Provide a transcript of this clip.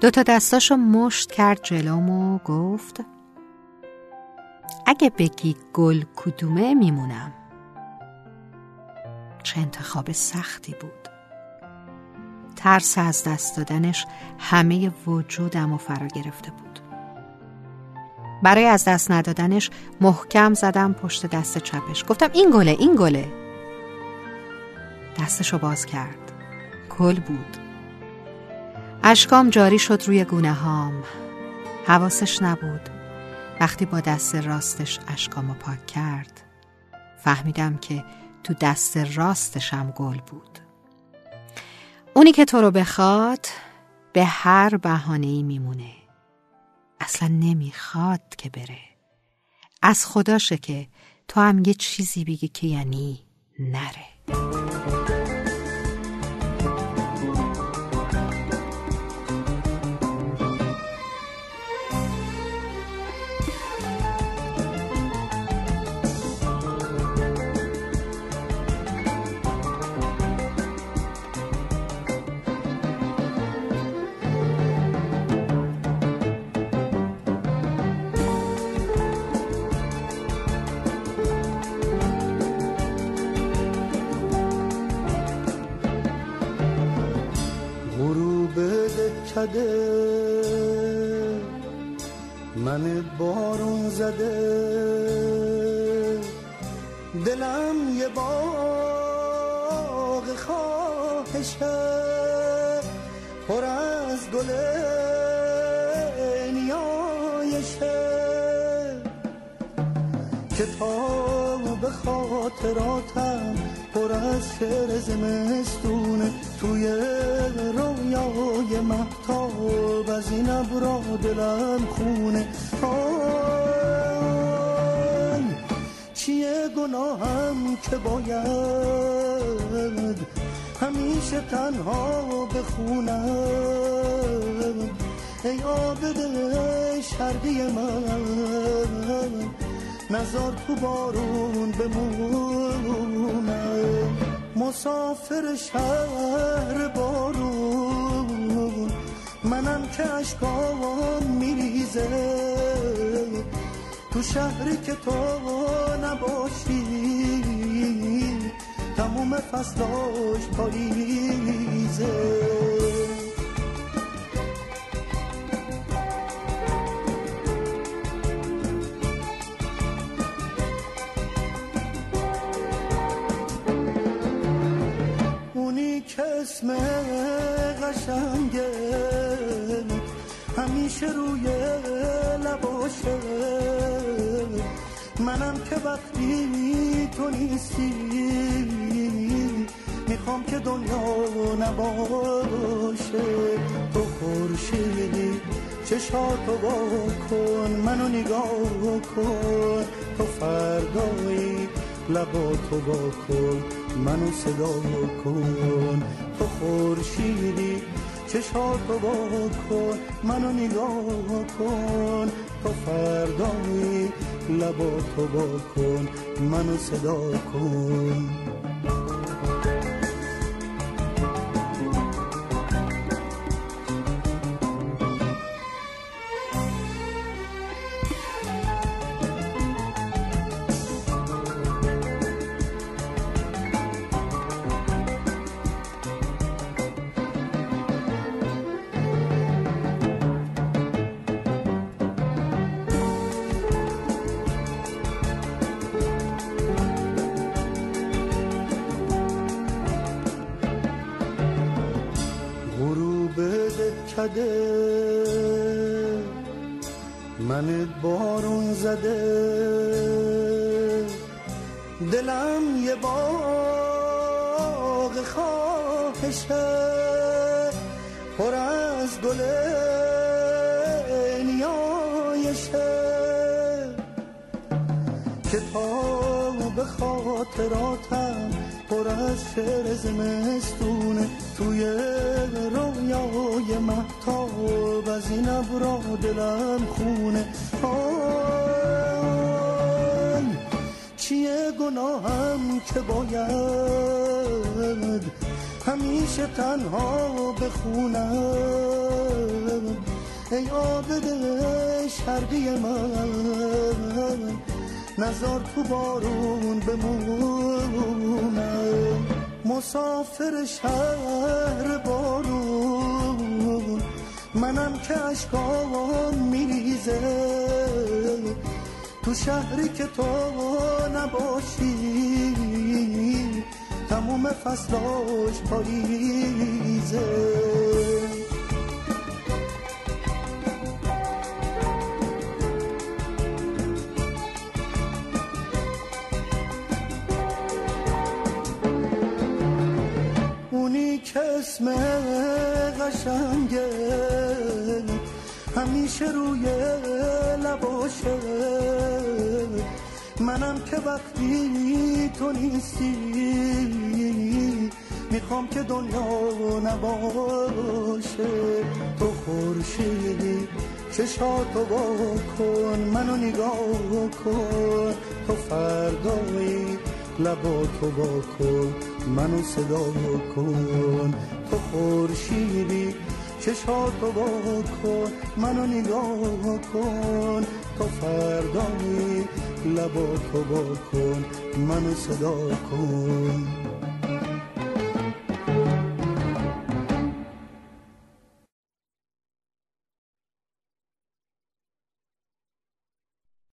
دو تا دستاشو مشت کرد جلوم و گفت اگه بگی گل کدومه میمونم. چه انتخاب سختی بود. ترس از دست دادنش همه وجودم و فرا گرفته بود. برای از دست ندادنش محکم زدم پشت دست چپش. گفتم این گله این گله. دستشو باز کرد. گل بود. اشکام جاری شد روی گونه هام. حواسش نبود. وقتی با دست راستش اشکامو پاک کرد فهمیدم که تو دست راستشم گل بود. اونی که تو رو بخواد به هر بهانه‌ای میمونه. اصلا نمی‌خواد که بره. از خداشه که تو هم یه چیزی بگی که یعنی نره. کده من بارون زده. دلم یه باغ خواهشه پر از گل نیایشه. کتاب خاطراتم پر از شعر زمستونه. توی رویای محتاب از این ابرا دلم خونه. آی چیه گناهم که باید همیشه تنها بخونم؟ ای آبد شرقی من نزار تو بارون بمونم. مسافر شهر بارون. منم که اشکام میریزه. تو شهری که تو نباشی. تموم فصلاش پاییزه. اسم قشنگه همیشه روی لباشه منم که وقتی تو نیستی می‌خوام که دنیا نباشه. تو خورشیدی چشاتو با کن منو نگاه کن. تو فردایی لباتو با کن منو صدا کن تو خورشیدی چشاتو با کن منو نگاه کن تو فردایی لباتو با کن منو صدا کن. کده من بارون زده. دلم یه باغ خواهشه پر از گل نیایشه. کتاب خاطراتم پر از شعر زمستونه توی رویای محتاب. از این ابرا دلم خونه. آی چیه گناهم که باید همیشه تنها بخونم؟ ای عابد شرقی من. نزار تو بارون بمونم. مسافر شهر بارون. منم که اشکام میریزه. تو شهری که تو نباشی. تموم فصلاش پاییزه اسم قشنگه همیشه روی لباشه منم که وقتی تو نیستی می‌خوام که دنیا نباشه. تو خورشیدی چشاتو با کن منو نگاه کن. تو فردایی لباتو با کن منو صدا کن. تو خورشیدی چشاتو با کن منو نگاه کن. تو فردایی لباتو با کن منو صدا کن.